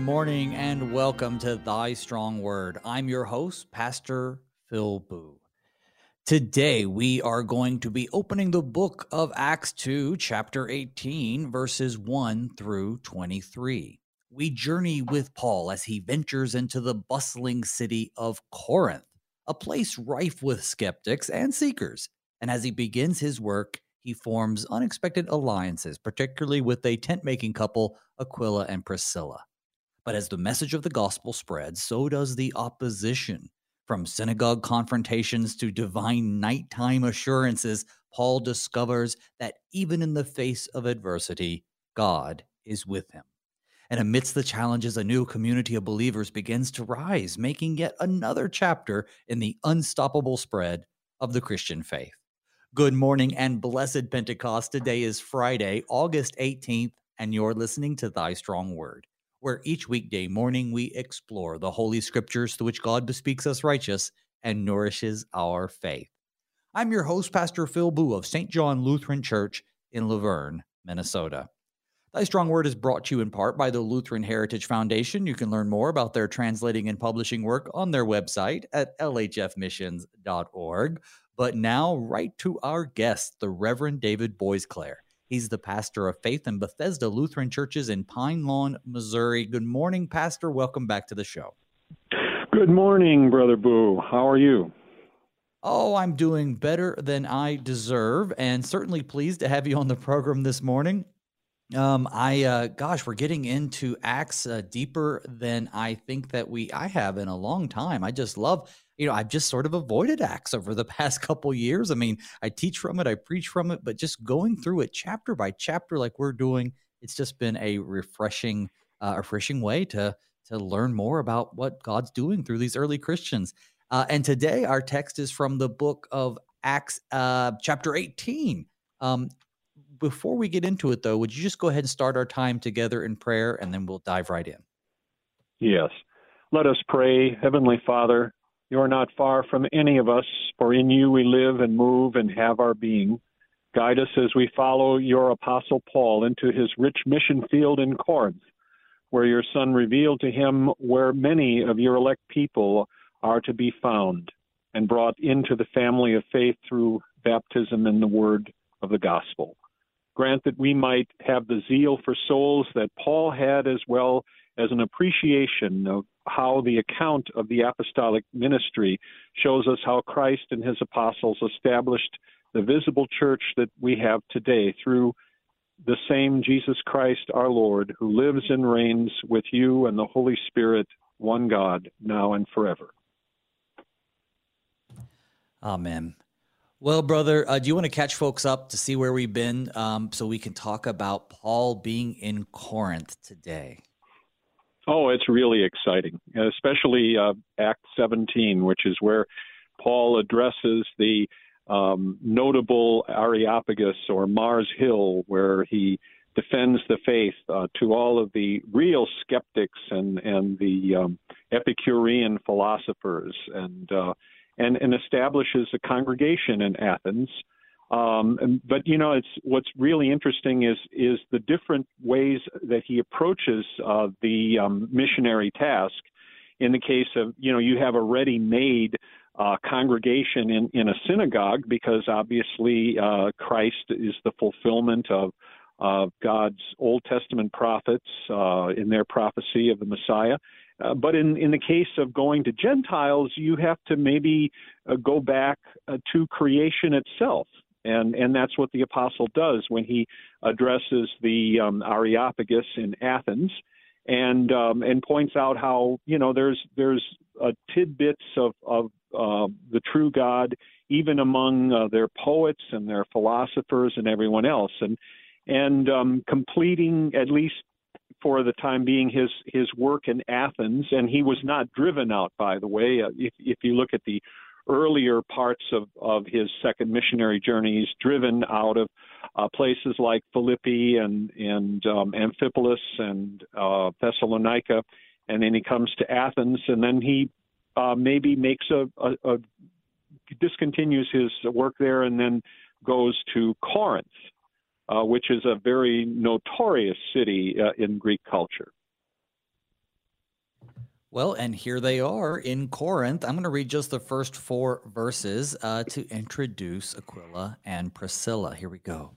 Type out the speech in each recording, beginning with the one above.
Morning and welcome to Thy Strong Word. I'm your host, Pastor Phil Booe. Today we are going to be opening the book of Acts 2, chapter 18, verses 1 through 23. We journey with Paul as he ventures into the bustling city of Corinth, a place rife with skeptics and seekers. And as he begins his work, he forms unexpected alliances, particularly with a tent making couple, Aquila and Priscilla. But as the message of the gospel spreads, so does the opposition. From synagogue confrontations to divine nighttime assurances, Paul discovers that even in the face of adversity, God is with him. And amidst the challenges, a new community of believers begins to rise, making yet another chapter in the unstoppable spread of the Christian faith. Good morning and blessed Pentecost. Today is Friday, August 18th, and you're listening to Thy Strong Word, where each weekday morning we explore the Holy Scriptures through which God bespeaks us righteous and nourishes our faith. I'm your host, Pastor Phil Booe of St. John Lutheran Church in La Vergne, Minnesota. Thy Strong Word is brought to you in part by the Lutheran Heritage Foundation. You can learn more about their translating and publishing work on their website at lhfmissions.org. But now, right to our guest, the Reverend David Boisclair. He's the pastor of faith in Bethesda Lutheran Churches in Pine Lawn, Missouri. Good morning, Pastor. Welcome back to the show. Good morning, Brother Booe. How are you? Oh, I'm doing better than I deserve, and certainly pleased to have you on the program this morning. Um, I, uh, gosh, we're getting into Acts uh, deeper than I think that we I have in a long time. I just love you know, I've just sort of avoided Acts over the past couple years. I mean, I teach from it, I preach from it, but just going through it chapter by chapter, like we're doing, it's just been a refreshing, uh, refreshing way to to learn more about what God's doing through these early Christians. Uh, and today, our text is from the book of Acts, uh, chapter 18. Um, before we get into it, though, would you just go ahead and start our time together in prayer, and then we'll dive right in? Yes. Let us pray. Heavenly Father, you are not far from any of us, for in you we live and move and have our being. Guide us as we follow your Apostle Paul into his rich mission field in Corinth, where your Son revealed to him where many of your elect people are to be found and brought into the family of faith through baptism in the word of the gospel. Grant that we might have the zeal for souls that Paul had as well as an appreciation of how the account of the apostolic ministry shows us how Christ and his apostles established the visible church that we have today through the same Jesus Christ our Lord, who lives and reigns with you and the Holy Spirit, one God, now and forever. Amen. Well, brother, uh, do you want to catch folks up to see where we've been um, so we can talk about Paul being in Corinth today? Oh, it's really exciting, especially uh, Act 17, which is where Paul addresses the um, notable Areopagus or Mars Hill, where he defends the faith uh, to all of the real skeptics and and the um, Epicurean philosophers, and uh, and and establishes a congregation in Athens um, but you know, it's what's really interesting is is the different ways that he approaches uh, the um, missionary task. In the case of you know, you have a ready-made uh, congregation in in a synagogue because obviously uh, Christ is the fulfillment of God's Old Testament prophets uh, in their prophecy of the Messiah. Uh, but in, in the case of going to Gentiles, you have to maybe uh, go back uh, to creation itself and and that's what the apostle does when he addresses the um, Areopagus in Athens, and um, and points out how you know there's there's tidbits of of uh, the true God even among uh, their poets and their philosophers and everyone else, and and um, completing at least for the time being his his work in Athens, and he was not driven out. By the way, uh, if if you look at the earlier parts of, of his second missionary journey. He's driven out of uh, places like Philippi and, and um, Amphipolis and uh, Thessalonica, and then he comes to Athens, and then he uh, maybe makes a, a, a discontinues his work there, and then goes to Corinth, uh, which is a very notorious city uh, in Greek culture. Well, and here they are in Corinth. I'm going to read just the first four verses uh, to introduce Aquila and Priscilla. Here we go.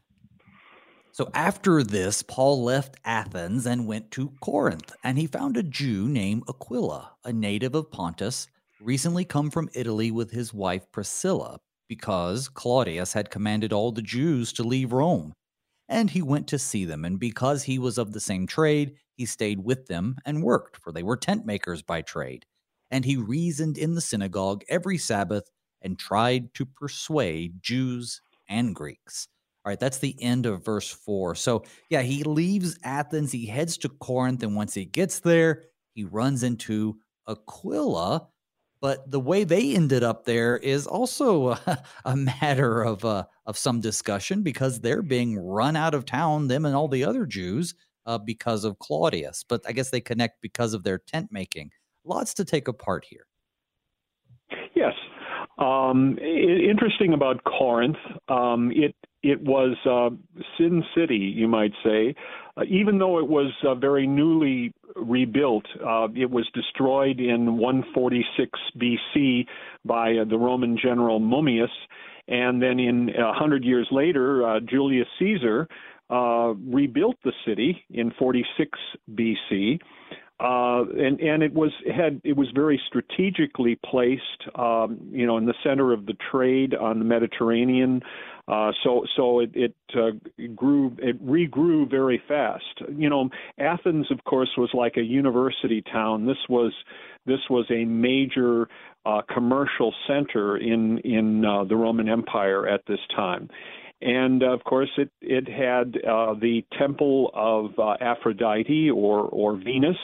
So after this, Paul left Athens and went to Corinth, and he found a Jew named Aquila, a native of Pontus, recently come from Italy with his wife Priscilla, because Claudius had commanded all the Jews to leave Rome. And he went to see them, and because he was of the same trade, he stayed with them and worked, for they were tent makers by trade. And he reasoned in the synagogue every Sabbath and tried to persuade Jews and Greeks. All right, that's the end of verse four. So, yeah, he leaves Athens, he heads to Corinth, and once he gets there, he runs into Aquila. But the way they ended up there is also a, a matter of uh, of some discussion because they're being run out of town, them and all the other Jews, uh, because of Claudius. But I guess they connect because of their tent making. Lots to take apart here. Yes. Um, interesting about Corinth, um, it it was uh, Sin City, you might say. Uh, even though it was uh, very newly rebuilt, uh, it was destroyed in 146 BC by uh, the Roman general Mummius, and then in a hundred years later, uh, Julius Caesar rebuilt the city in 46 BC. Uh, and and it was had it was very strategically placed, um, you know, in the center of the trade on the Mediterranean. Uh, so so it, it uh, grew it regrew very fast. You know, Athens, of course, was like a university town. This was this was a major uh, commercial center in in uh, the Roman Empire at this time and of course it it had uh, the temple of uh, Aphrodite or or Venus,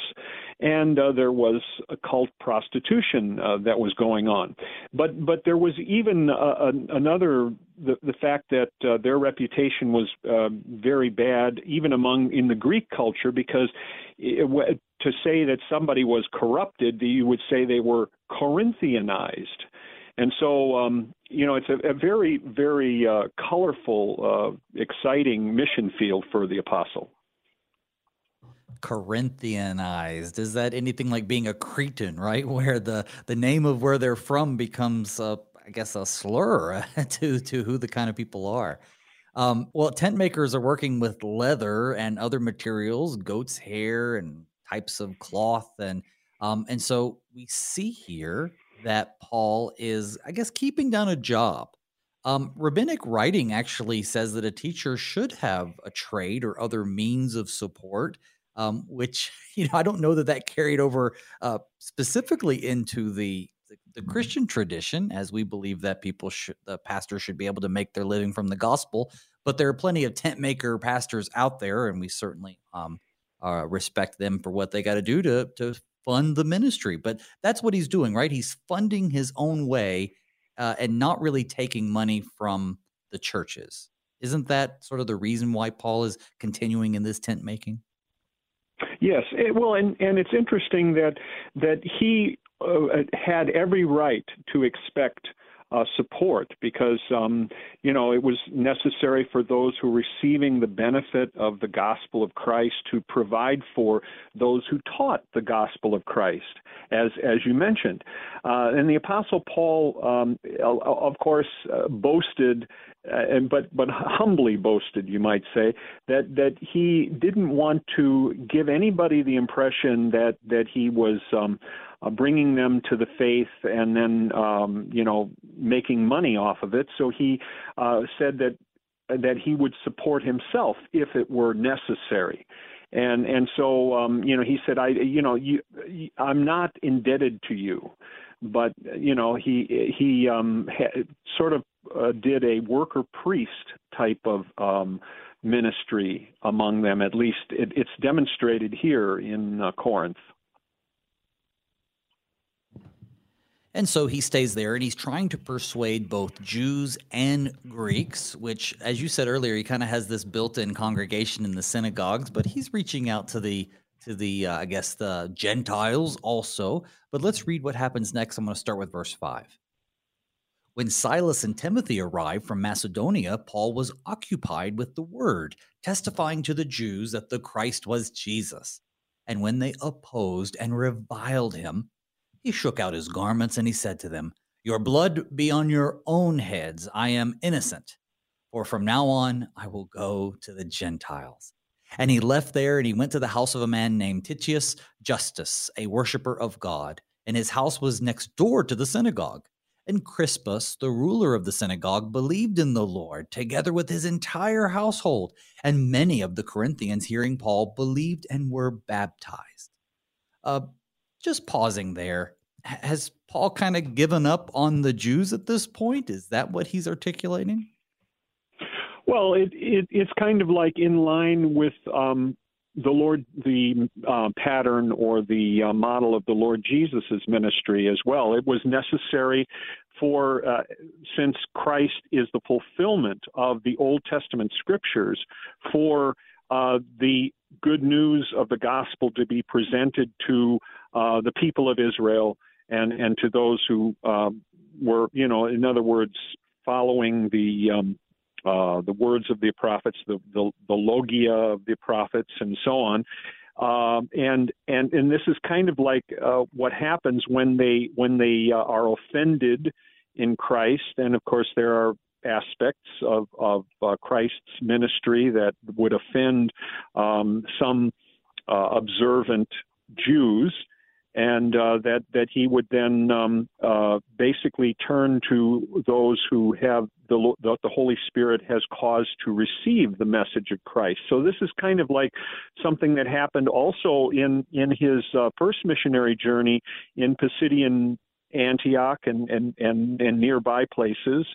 and uh, there was occult prostitution uh, that was going on. But but there was even uh, another the the fact that uh, their reputation was uh, very bad even among in the Greek culture because it, to say that somebody was corrupted, you would say they were Corinthianized. And so, um, you know, it's a, a very, very uh, colorful, uh, exciting mission field for the apostle. Corinthianized is that anything like being a Cretan, right? Where the the name of where they're from becomes, uh, I guess, a slur to to who the kind of people are. Um, well, tent makers are working with leather and other materials, goat's hair and types of cloth, and um, and so we see here that Paul is, I guess, keeping down a job. Um, rabbinic writing actually says that a teacher should have a trade or other means of support, um, which you know I don't know that that carried over uh, specifically into the, the, the Christian tradition, as we believe that people should, the pastor should be able to make their living from the gospel. But there are plenty of tent maker pastors out there, and we certainly um, uh, respect them for what they got to do to to fund the ministry. But that's what he's doing, right? He's funding his own way uh, and not really taking money from the churches. Isn't that sort of the reason why Paul is continuing in this tent making? Yes, it, well, and and it's interesting that that he uh, had every right to expect uh, support because um, you know it was necessary for those who were receiving the benefit of the gospel of Christ to provide for those who taught the gospel of Christ, as as you mentioned, uh, and the apostle Paul, um, of course, uh, boasted. Uh, and but but humbly boasted, you might say, that that he didn't want to give anybody the impression that that he was um, uh, bringing them to the faith and then um, you know making money off of it. So he uh, said that that he would support himself if it were necessary. And and so um, you know he said I you know you I'm not indebted to you, but you know he he um, ha- sort of uh, did a worker priest type of um, ministry among them. At least it, it's demonstrated here in uh, Corinth. And so he stays there and he's trying to persuade both Jews and Greeks, which, as you said earlier, he kind of has this built in congregation in the synagogues, but he's reaching out to the to the uh, I guess the Gentiles also. But let's read what happens next. I'm going to start with verse 5. When Silas and Timothy arrived from Macedonia, Paul was occupied with the word, testifying to the Jews that the Christ was Jesus. And when they opposed and reviled him, he shook out his garments and he said to them, Your blood be on your own heads. I am innocent. For from now on I will go to the Gentiles. And he left there and he went to the house of a man named Titius Justus, a worshiper of God. And his house was next door to the synagogue. And Crispus, the ruler of the synagogue, believed in the Lord, together with his entire household. And many of the Corinthians, hearing Paul, believed and were baptized. Uh, just pausing there. Has Paul kind of given up on the Jews at this point? Is that what he's articulating? Well, it, it it's kind of like in line with um, the Lord, the uh, pattern or the uh, model of the Lord Jesus's ministry as well. It was necessary for, uh, since Christ is the fulfillment of the Old Testament scriptures, for uh, the good news of the gospel to be presented to uh, the people of Israel and and to those who um, were, you know, in other words, following the um, uh, the words of the prophets, the, the, the logia of the prophets, and so on. Um, and and and this is kind of like uh, what happens when they when they uh, are offended in Christ, and of course there are aspects of of uh, Christ's ministry that would offend um, some uh, observant Jews and uh, that that he would then um, uh, basically turn to those who have the, the, the Holy Spirit has caused to receive the message of Christ. So this is kind of like something that happened also in in his uh, first missionary journey in Pisidian Antioch and and and, and nearby places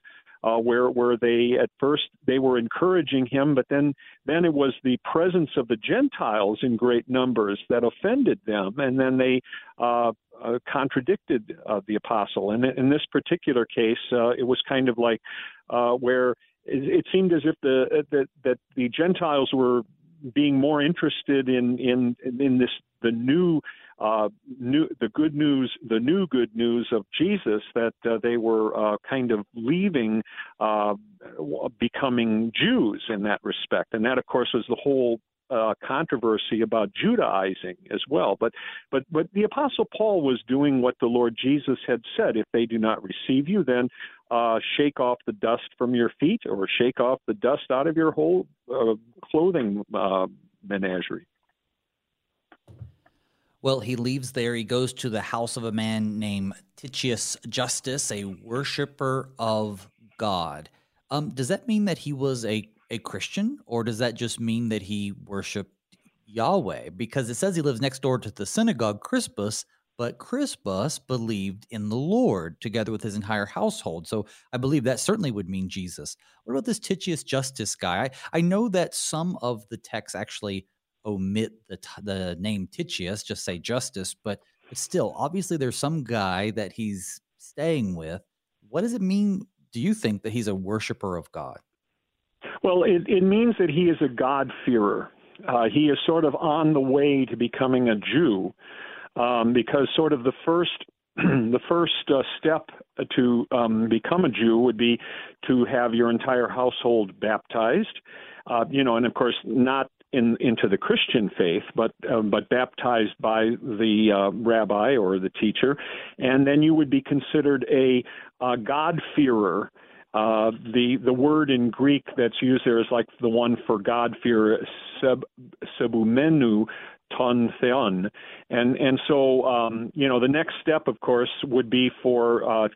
uh, where where they at first they were encouraging him, but then then it was the presence of the Gentiles in great numbers that offended them, and then they uh, uh, contradicted uh, the apostle. And in this particular case, uh, it was kind of like uh, where it, it seemed as if the that that the Gentiles were being more interested in in in this the new uh, new, the good news, the new good news of Jesus, that uh, they were uh, kind of leaving uh, becoming Jews in that respect. And that, of course, was the whole uh, controversy about Judaizing as well. But but but the Apostle Paul was doing what the Lord Jesus had said: if they do not receive you, then uh, shake off the dust from your feet, or shake off the dust out of your whole uh, clothing uh, menagerie. Well, he leaves there. He goes to the house of a man named Titius Justus, a worshiper of God. Um, does that mean that he was a, a Christian, or does that just mean that he worshiped Yahweh? Because it says he lives next door to the synagogue Crispus, but Crispus believed in the Lord together with his entire household. So I believe that certainly would mean Jesus. What about this Titius Justus guy? I, I know that some of the texts actually omit the the name Titius, just say Justus, but but still, obviously, there's some guy that he's staying with. What does it mean? Do you think that he's a worshiper of God? Well, it, it means that he is a God-fearer. Uh, he is sort of on the way to becoming a Jew, um, because sort of the first the first uh, step to um, become a Jew would be to have your entire household baptized. Uh, you know, and of course, not in, into the Christian faith, but uh, but baptized by the uh, rabbi or the teacher, and then you would be considered a, a God-fearer. Uh, the the word in Greek that's used there is like the one for God-fearer, seb, sebumenu ton theon, and and so um, you know the next step, of course, would be for uh,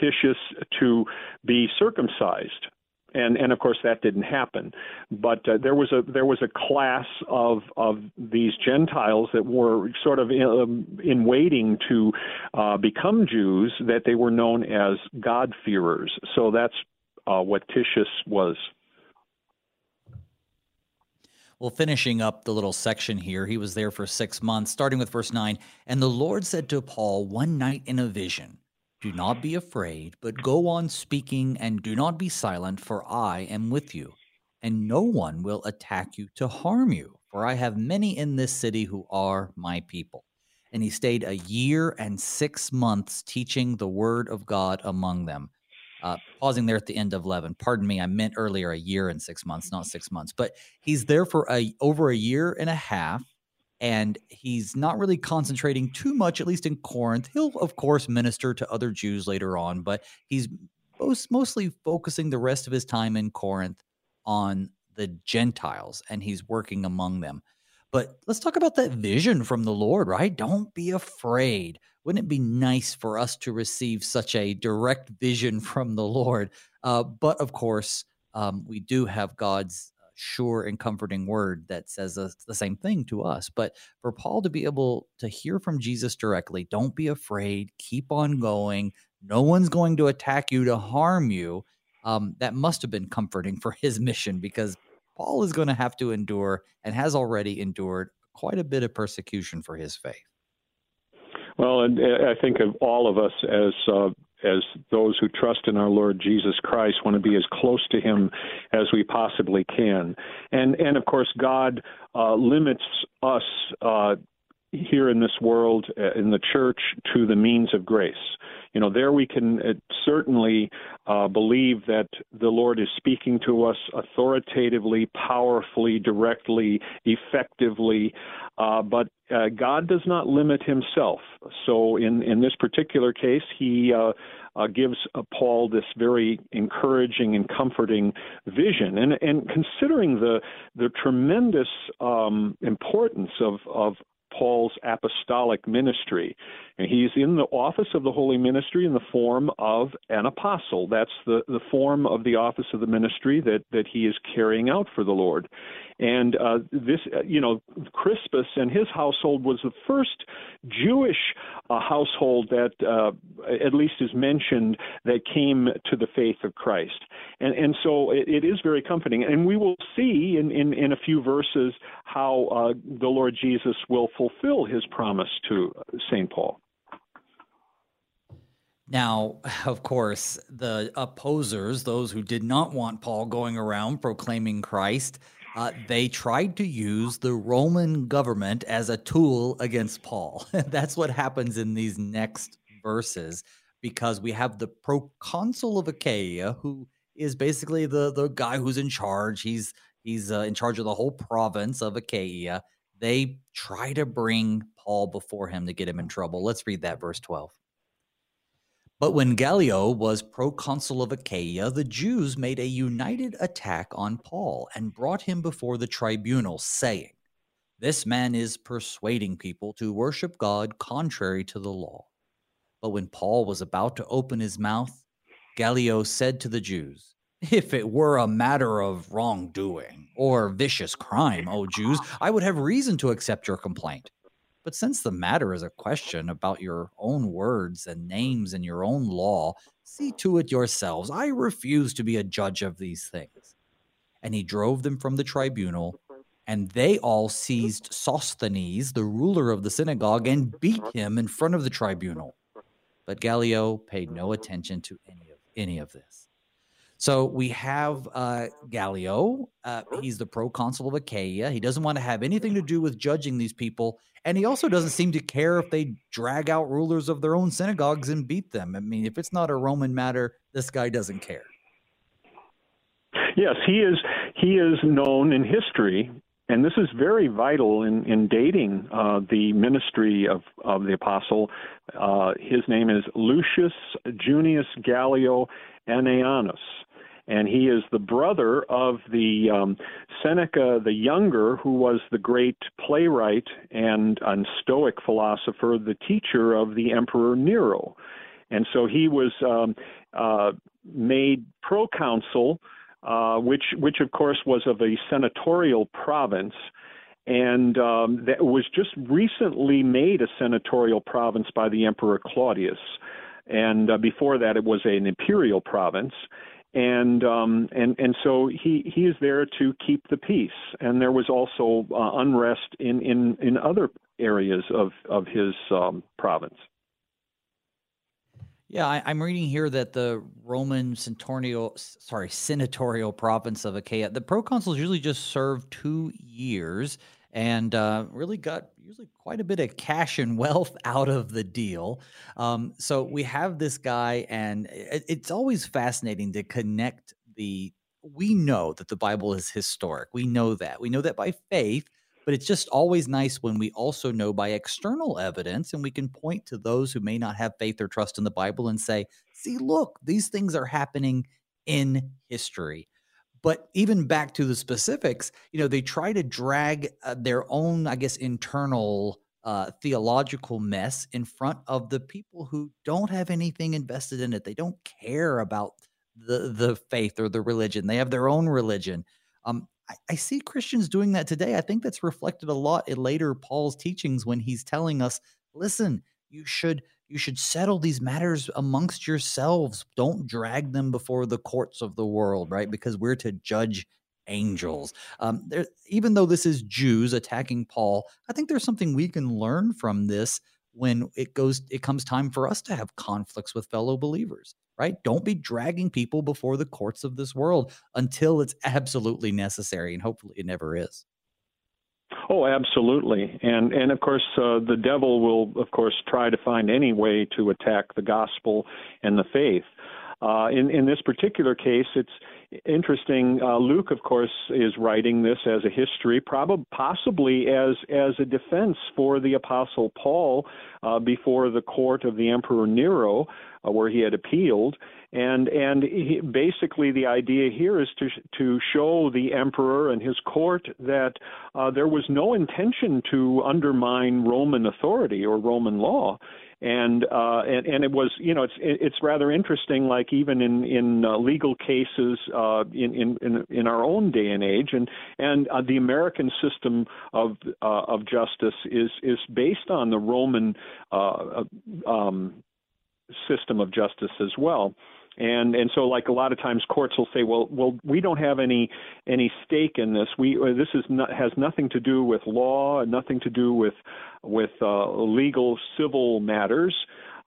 Titius to be circumcised and and of course that didn't happen. But uh, there was a there was a class of of these Gentiles that were sort of in, um, in waiting to uh, become Jews that they were known as God fearers. So that's uh, what Titius was. Well, finishing up the little section here, he was there for six months, starting with verse 9. And the Lord said to Paul one night in a vision, do not be afraid, but go on speaking and do not be silent, for I am with you. And no one will attack you to harm you, for I have many in this city who are my people. And he stayed a year and six months teaching the word of God among them. Uh, pausing there at the end of 11. Pardon me, I meant earlier a year and six months, not six months. But he's there for a over a year and a half and he's not really concentrating too much, at least in Corinth. He'll, of course, minister to other Jews later on, but he's most, mostly focusing the rest of his time in Corinth on the Gentiles, and he's working among them. But let's talk about that vision from the Lord, right? Don't be afraid. Wouldn't it be nice for us to receive such a direct vision from the Lord? Uh, but of course, um, we do have God's sure and comforting word that says the same thing to us. But for Paul to be able to hear from Jesus directly, don't be afraid, keep on going. No one's going to attack you to harm you. Um, that must have been comforting for his mission because Paul is going to have to endure and has already endured quite a bit of persecution for his faith. Well, and uh, I think of all of us as uh, as those who trust in our Lord Jesus Christ want to be as close to Him as we possibly can, and and of course God uh, limits us uh, here in this world uh, in the church to the means of grace you know, there we can uh, certainly uh, believe that the Lord is speaking to us authoritatively, powerfully, directly, effectively. Uh, but uh, God does not limit himself. So in, in this particular case, he gives Paul this very encouraging and comforting vision. And, and considering the, the tremendous um, importance of, of Paul's apostolic ministry. And he's in the office of the holy ministry in the form of an apostle. That's the, the form of the office of the ministry that, that he is carrying out for the Lord. And uh, this, uh, you know, Crispus and his household was the first Jewish uh, household that, uh, at least is mentioned, that came to the faith of Christ. And, and so it, it is very comforting. And we will see in, in, in a few verses how uh, the Lord Jesus will fulfill his promise to St. Paul. Now, of course, the opposers, those who did not want Paul going around proclaiming Christ, uh, they tried to use the Roman government as a tool against Paul. That's what happens in these next verses because we have the proconsul of Achaia, who is basically the the guy who's in charge. He's he's uh, in charge of the whole province of Achaia. They try to bring Paul before him to get him in trouble. Let's read that verse twelve. But when Gallio was proconsul of Achaia, the Jews made a united attack on Paul and brought him before the tribunal, saying, This man is persuading people to worship God contrary to the law. But when Paul was about to open his mouth, Gallio said to the Jews, If it were a matter of wrongdoing or vicious crime, O Jews, I would have reason to accept your complaint. But since the matter is a question about your own words and names and your own law, see to it yourselves. I refuse to be a judge of these things. And he drove them from the tribunal, and they all seized Sosthenes, the ruler of the synagogue, and beat him in front of the tribunal. But Gallio paid no attention to any of any of this. So we have uh, Gallio. Uh, he's the proconsul of Achaia. He doesn't want to have anything to do with judging these people. And he also doesn't seem to care if they drag out rulers of their own synagogues and beat them. I mean, if it's not a Roman matter, this guy doesn't care. Yes, he is. He is known in history, and this is very vital in in dating uh, the ministry of of the apostle. Uh, his name is Lucius Junius Gallio Annianus and he is the brother of the um, Seneca the Younger, who was the great playwright and, and Stoic philosopher, the teacher of the Emperor Nero. And so he was um, uh, made proconsul, uh, which, which of course was of a senatorial province and um, that was just recently made a senatorial province by the Emperor Claudius. And uh, before that, it was an imperial province and um, and and so he he is there to keep the peace. And there was also uh, unrest in in in other areas of of his um, province. Yeah, I, am reading here that the Roman senatorial, sorry, senatorial province of Achaia, the proconsuls usually just serve two years and uh, really got usually quite a bit of cash and wealth out of the deal. Um, so we have this guy, and it, it's always fascinating to connect the. We know that the Bible is historic. We know that. We know that by faith, But it's just always nice when we also know by external evidence and we can point to those who may not have faith or trust in the Bible and say, see, look, these things are happening in history. But even back to the specifics, you know, they try to drag uh, their own, I guess, internal uh, theological mess in front of the people who don't have anything invested in it. They don't care about the the faith or the religion. They have their own religion. Um, I, I see Christians doing that today. I think that's reflected a lot in later Paul's teachings when he's telling us, listen, you should you should settle these matters amongst yourselves. Don't drag them before the courts of the world, right? Because we're to judge angels. Um, there, even though this is Jews attacking Paul, I think there's something we can learn from this when it goes. It comes time for us to have conflicts with fellow believers, right? Don't be dragging people before the courts of this world until it's absolutely necessary, and hopefully it never is. Oh, absolutely, and and of course uh, the devil will of course try to find any way to attack the gospel and the faith. Uh, in in this particular case, it's interesting. Uh, Luke, of course, is writing this as a history, probably possibly as as a defense for the apostle Paul uh, before the court of the emperor Nero, uh, where he had appealed. And and he, basically the idea here is to to show the emperor and his court that uh, there was no intention to undermine Roman authority or Roman law and uh, and and it was you know it's it's rather interesting like even in in uh, legal cases uh, in, in in our own day and age. And and uh, the American system of uh, of justice is is based on the Roman uh, um, system of justice as well and and so like a lot of times courts will say well well we don't have any any stake in this we uh, this is not has nothing to do with law nothing to do with with uh, legal civil matters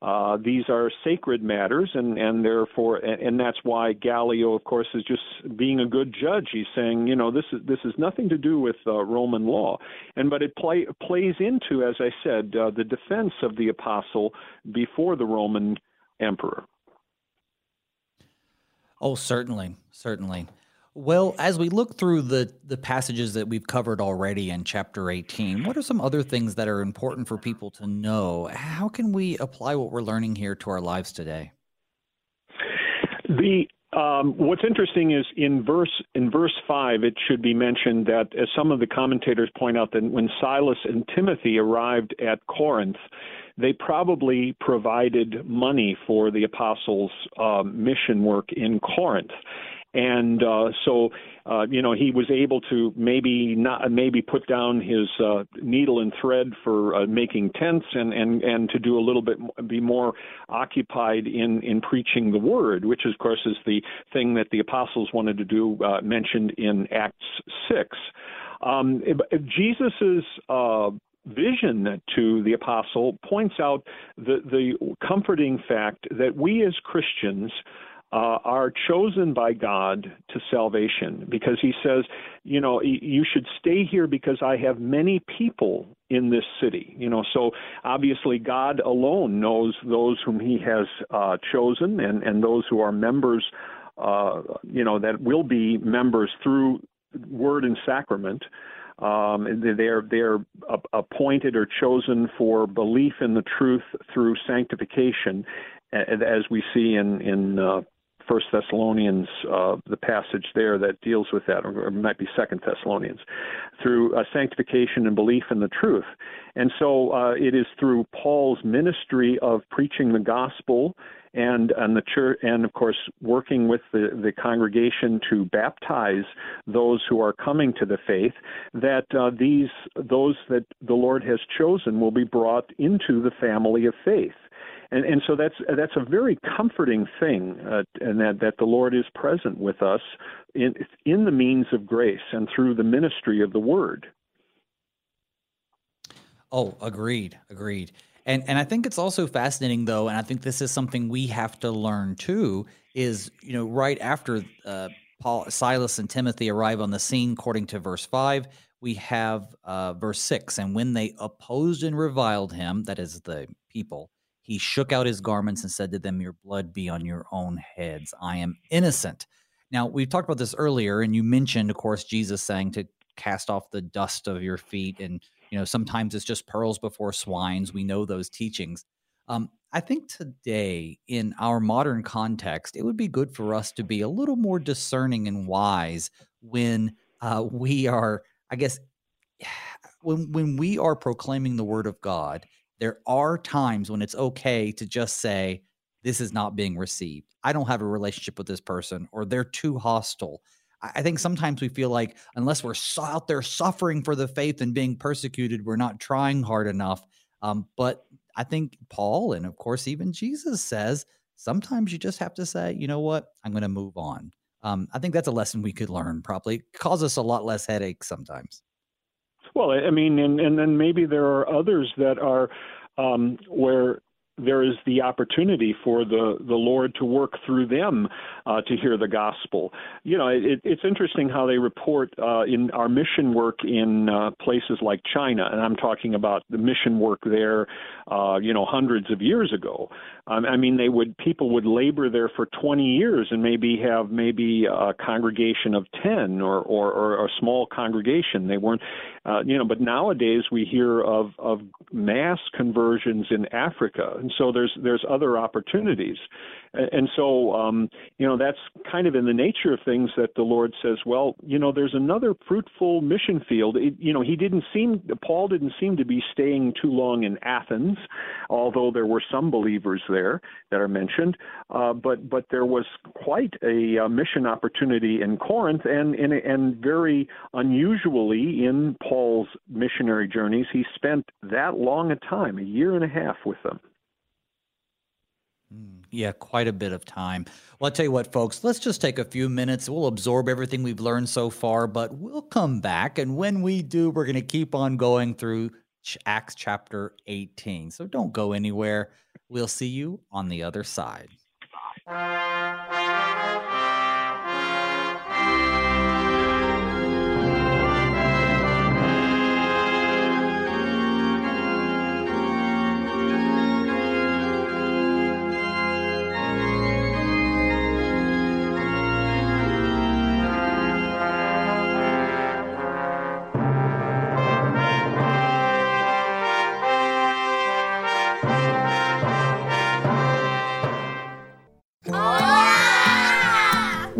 uh, these are sacred matters, and, and therefore, and, and that's why Gallio, of course, is just being a good judge. He's saying, you know, this is this is nothing to do with uh, Roman law, and but it play, plays into, as I said, uh, the defense of the apostle before the Roman emperor. Oh, certainly, certainly. Well, as we look through the the passages that we've covered already in chapter 18, what are some other things that are important for people to know? How can we apply what we're learning here to our lives today? The um, what's interesting is in verse in verse five, it should be mentioned that as some of the commentators point out that when Silas and Timothy arrived at Corinth, they probably provided money for the apostles' uh, mission work in Corinth. And uh, so, uh, you know, he was able to maybe not maybe put down his uh, needle and thread for uh, making tents and, and, and to do a little bit be more occupied in in preaching the word, which of course is the thing that the apostles wanted to do, uh, mentioned in Acts six. Um, Jesus's vision to the apostle points out the, the comforting fact that we as Christians uh, are chosen by God to salvation because he says, you know, you should stay here because I have many people in this city. You know, so obviously God alone knows those whom he has uh, chosen and, and those who are members, uh, you know, that will be members through word and sacrament. Um, they're they're appointed or chosen for belief in the truth through sanctification, as we see in in uh, First Thessalonians, uh, the passage there that deals with that, or it might be Second Thessalonians, through uh, sanctification and belief in the truth. And so uh, it is through Paul's ministry of preaching the gospel and and the church and of course working with the the congregation to baptize those who are coming to the faith that uh, these those that the Lord has chosen will be brought into the family of faith. And and so that's that's a very comforting thing uh, and that that the Lord is present with us in in the means of grace and through the ministry of the word. Oh agreed agreed and and I think it's also fascinating though, and I think this is something we have to learn too. Is you know right after uh, Paul, Silas, and Timothy arrive on the scene, according to verse five, we have uh, verse six. And when they opposed and reviled him, that is the people, he shook out his garments and said to them, "Your blood be on your own heads. I am innocent." Now we've talked about this earlier, and you mentioned, of course, Jesus saying to cast off the dust of your feet and you know sometimes it's just pearls before swines we know those teachings. Um, i think today in our modern context it would be good for us to be a little more discerning and wise when uh, we are i guess when when we are proclaiming the word of god there are times when it's okay to just say this is not being received. I don't have a relationship with this person or they're too hostile I think sometimes we feel like unless we're out there suffering for the faith and being persecuted, we're not trying hard enough. Um, but I think Paul and of course even Jesus says sometimes you just have to say, you know what, I'm going to move on. Um, I think that's a lesson we could learn. Probably cause us a lot less headache sometimes. Well, I mean, and and then maybe there are others that are um, where there is the opportunity for the, the Lord to work through them uh, to hear the gospel. You know, it, it's interesting how they report uh, in our mission work in uh, places like China, and I'm talking about the mission work there, uh, you know, hundreds of years ago. Um, I mean, they would people would labor there for 20 years and maybe have maybe a congregation of 10 or or, or a small congregation. They weren't, uh, you know. But nowadays we hear of of mass conversions in Africa, and so there's there's other opportunities. And so, um, you know, that's kind of in the nature of things that the Lord says, well, you know, there's another fruitful mission field. It, you know, he didn't seem, Paul didn't seem to be staying too long in Athens, although there were some believers there that are mentioned. Uh, but but there was quite a, a mission opportunity in Corinth, and, and and very unusually in Paul's missionary journeys, he spent that long a time, a year and a half, with them. Yeah, quite a bit of time. Well, I'll tell you what, folks, let's just take a few minutes. We'll absorb everything we've learned so far, but we'll come back. And when we do, we're going to keep on going through Acts chapter 18. So don't go anywhere. We'll see you on the other side.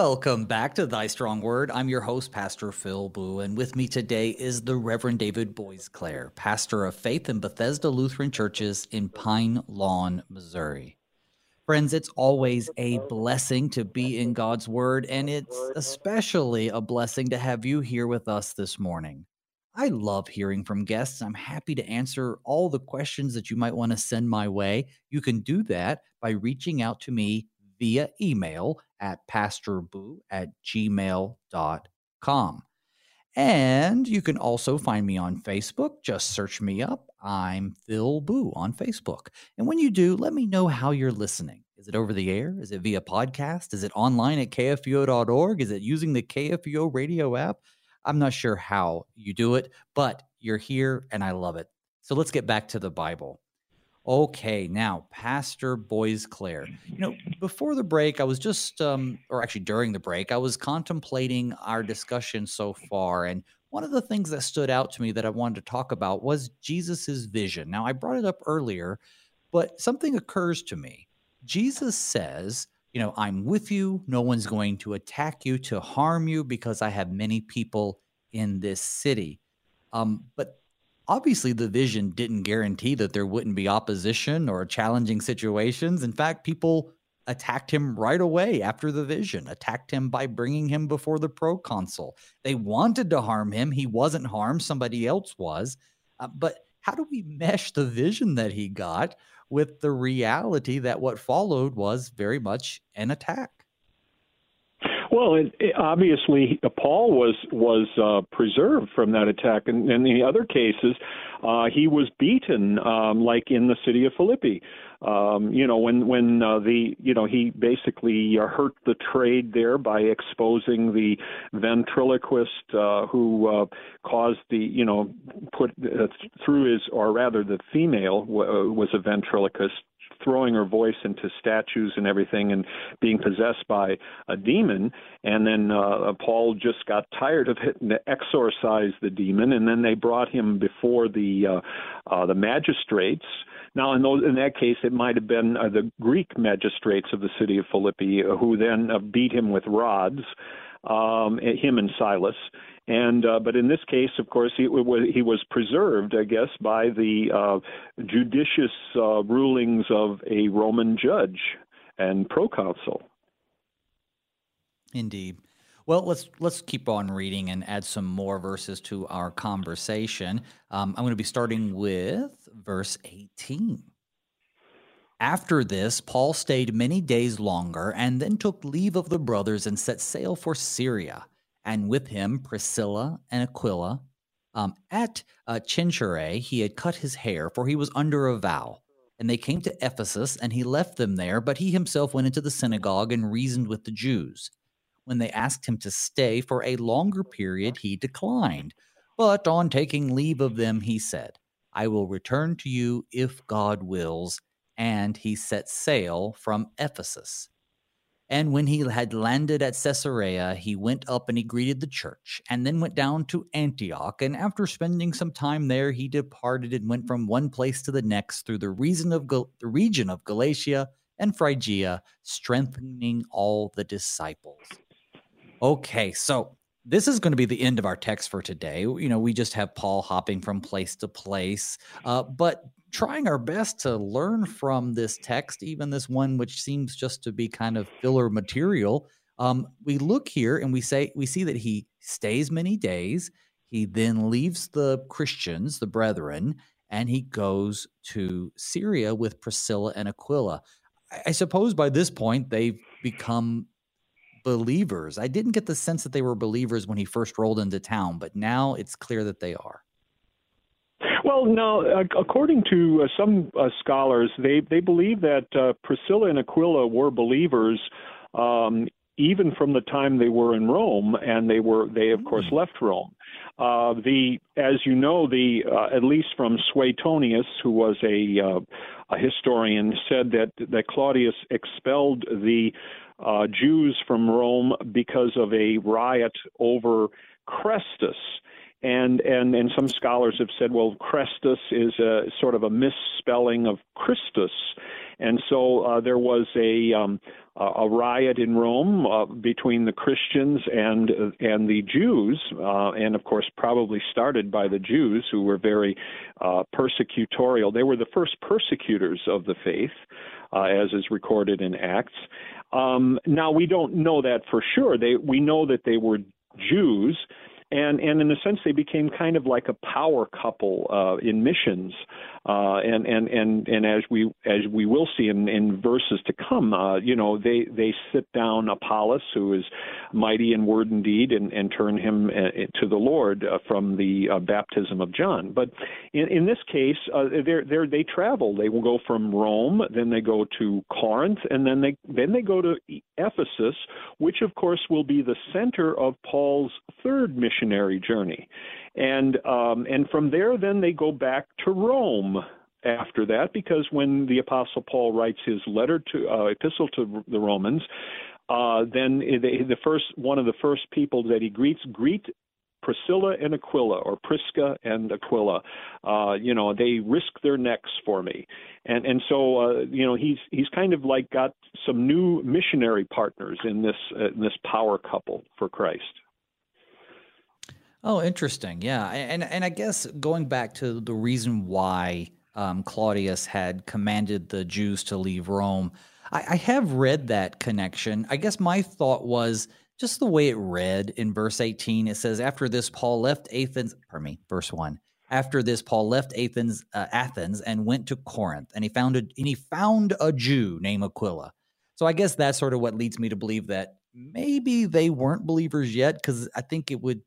Welcome back to Thy Strong Word. I'm your host, Pastor Phil Booe, and with me today is the Reverend David Boisclair, pastor of faith in Bethesda Lutheran Churches in Pine Lawn, Missouri. Friends, it's always a blessing to be in God's Word, and it's especially a blessing to have you here with us this morning. I love hearing from guests. I'm happy to answer all the questions that you might want to send my way. You can do that by reaching out to me via email at pastorboo at gmail.com. And you can also find me on Facebook. Just search me up. I'm Phil Booe on Facebook. And when you do, let me know how you're listening. Is it over the air? Is it via podcast? Is it online at kfuo.org? Is it using the KFUO radio app? I'm not sure how you do it, but you're here and I love it. So let's get back to the Bible. Okay, now Pastor Boisclair. You know, before the break, I was just, um, or actually during the break, I was contemplating our discussion so far, and one of the things that stood out to me that I wanted to talk about was Jesus's vision. Now, I brought it up earlier, but something occurs to me. Jesus says, you know, I'm with you. No one's going to attack you to harm you because I have many people in this city. Um, but obviously the vision didn't guarantee that there wouldn't be opposition or challenging situations. In fact, people attacked him right away after the vision, attacked him by bringing him before the proconsul. They wanted to harm him. He wasn't harmed, somebody else was. Uh, but how do we mesh the vision that he got with the reality that what followed was very much an attack? Well, it, it, obviously, Paul was was uh, preserved from that attack, and in the other cases, uh, he was beaten, um, like in the city of Philippi. Um, you know, when when uh, the you know he basically uh, hurt the trade there by exposing the ventriloquist uh, who uh, caused the you know put uh, through his or rather the female w- uh, was a ventriloquist throwing her voice into statues and everything and being possessed by a demon. And then uh, Paul just got tired of it and exorcised the demon. And then they brought him before the uh, uh, the magistrates. Now, in, those, in that case, it might have been uh, the Greek magistrates of the city of Philippi who then uh, beat him with rods, um, him and Silas. And uh, but in this case, of course, he, he was preserved, I guess, by the uh, judicious uh, rulings of a Roman judge and proconsul. Indeed. Well, let's let's keep on reading and add some more verses to our conversation. Um, I'm going to be starting with verse 18. After this, Paul stayed many days longer and then took leave of the brothers and set sail for Syria and with him Priscilla and Aquila. Um, at uh, he had cut his hair, for he was under a vow. And they came to Ephesus, and he left them there, but he himself went into the synagogue and reasoned with the Jews. When they asked him to stay for a longer period, he declined. But on taking leave of them, he said, I will return to you if God wills. And he set sail from Ephesus. And when he had landed at Caesarea, he went up and he greeted the church, and then went down to Antioch. And after spending some time there, he departed and went from one place to the next through the region of, Gal- the region of Galatia and Phrygia, strengthening all the disciples. Okay, so this is going to be the end of our text for today. You know, we just have Paul hopping from place to place. Uh, but trying our best to learn from this text, even this one which seems just to be kind of filler material. Um, we look here and we say we see that he stays many days. He then leaves the Christians, the brethren, and he goes to Syria with Priscilla and Aquila. I, I suppose by this point they've become believers. I didn't get the sense that they were believers when he first rolled into town, but now it's clear that they are. Well, no. According to uh, some uh, scholars, they they believe that uh, Priscilla and Aquila were believers. Um, even from the time they were in Rome, and they were they of course hmm. left Rome. Uh, the as you know, the uh, at least from Suetonius, who was a, uh, a historian, said that that Claudius expelled the uh, Jews from Rome because of a riot over Chrestus and and and some scholars have said, well, Chrestus is a sort of a misspelling of Christus, and so uh, there was a um, a riot in Rome uh, between the Christians and and the Jews, uh, and of course probably started by the Jews who were very uh, persecutorial. They were the first persecutors of the faith, uh, as is recorded in Acts. Um, now we don't know that for sure. They we know that they were Jews and and in a sense they became kind of like a power couple uh, in missions uh, and and and and as we as we will see in, in verses to come, uh, you know, they they sit down Apollos, who is mighty in word and deed, and, and turn him uh, to the Lord uh, from the uh, baptism of John. But in, in this case, they they they travel. They will go from Rome, then they go to Corinth, and then they then they go to Ephesus, which of course will be the center of Paul's third missionary journey and um, and from there then they go back to Rome after that because when the apostle Paul writes his letter to uh, epistle to the Romans uh, then they, the first one of the first people that he greets greet Priscilla and Aquila, or Prisca and Aquila. Uh, you know, they risk their necks for me, and and so uh, you know he's he's kind of like got some new missionary partners in this uh, in this power couple for Christ. Oh, interesting. Yeah, and and I guess going back to the reason why um, Claudius had commanded the Jews to leave Rome, I, I have read that connection. I guess my thought was just the way it read in verse 18. It says, After this, Paul left Athens, pardon me, verse 1. After this, Paul left Athens, uh, Athens and went to Corinth, and he found a, and he found a Jew named Aquila. So I guess that's sort of what leads me to believe that maybe they weren't believers yet, because I think it would.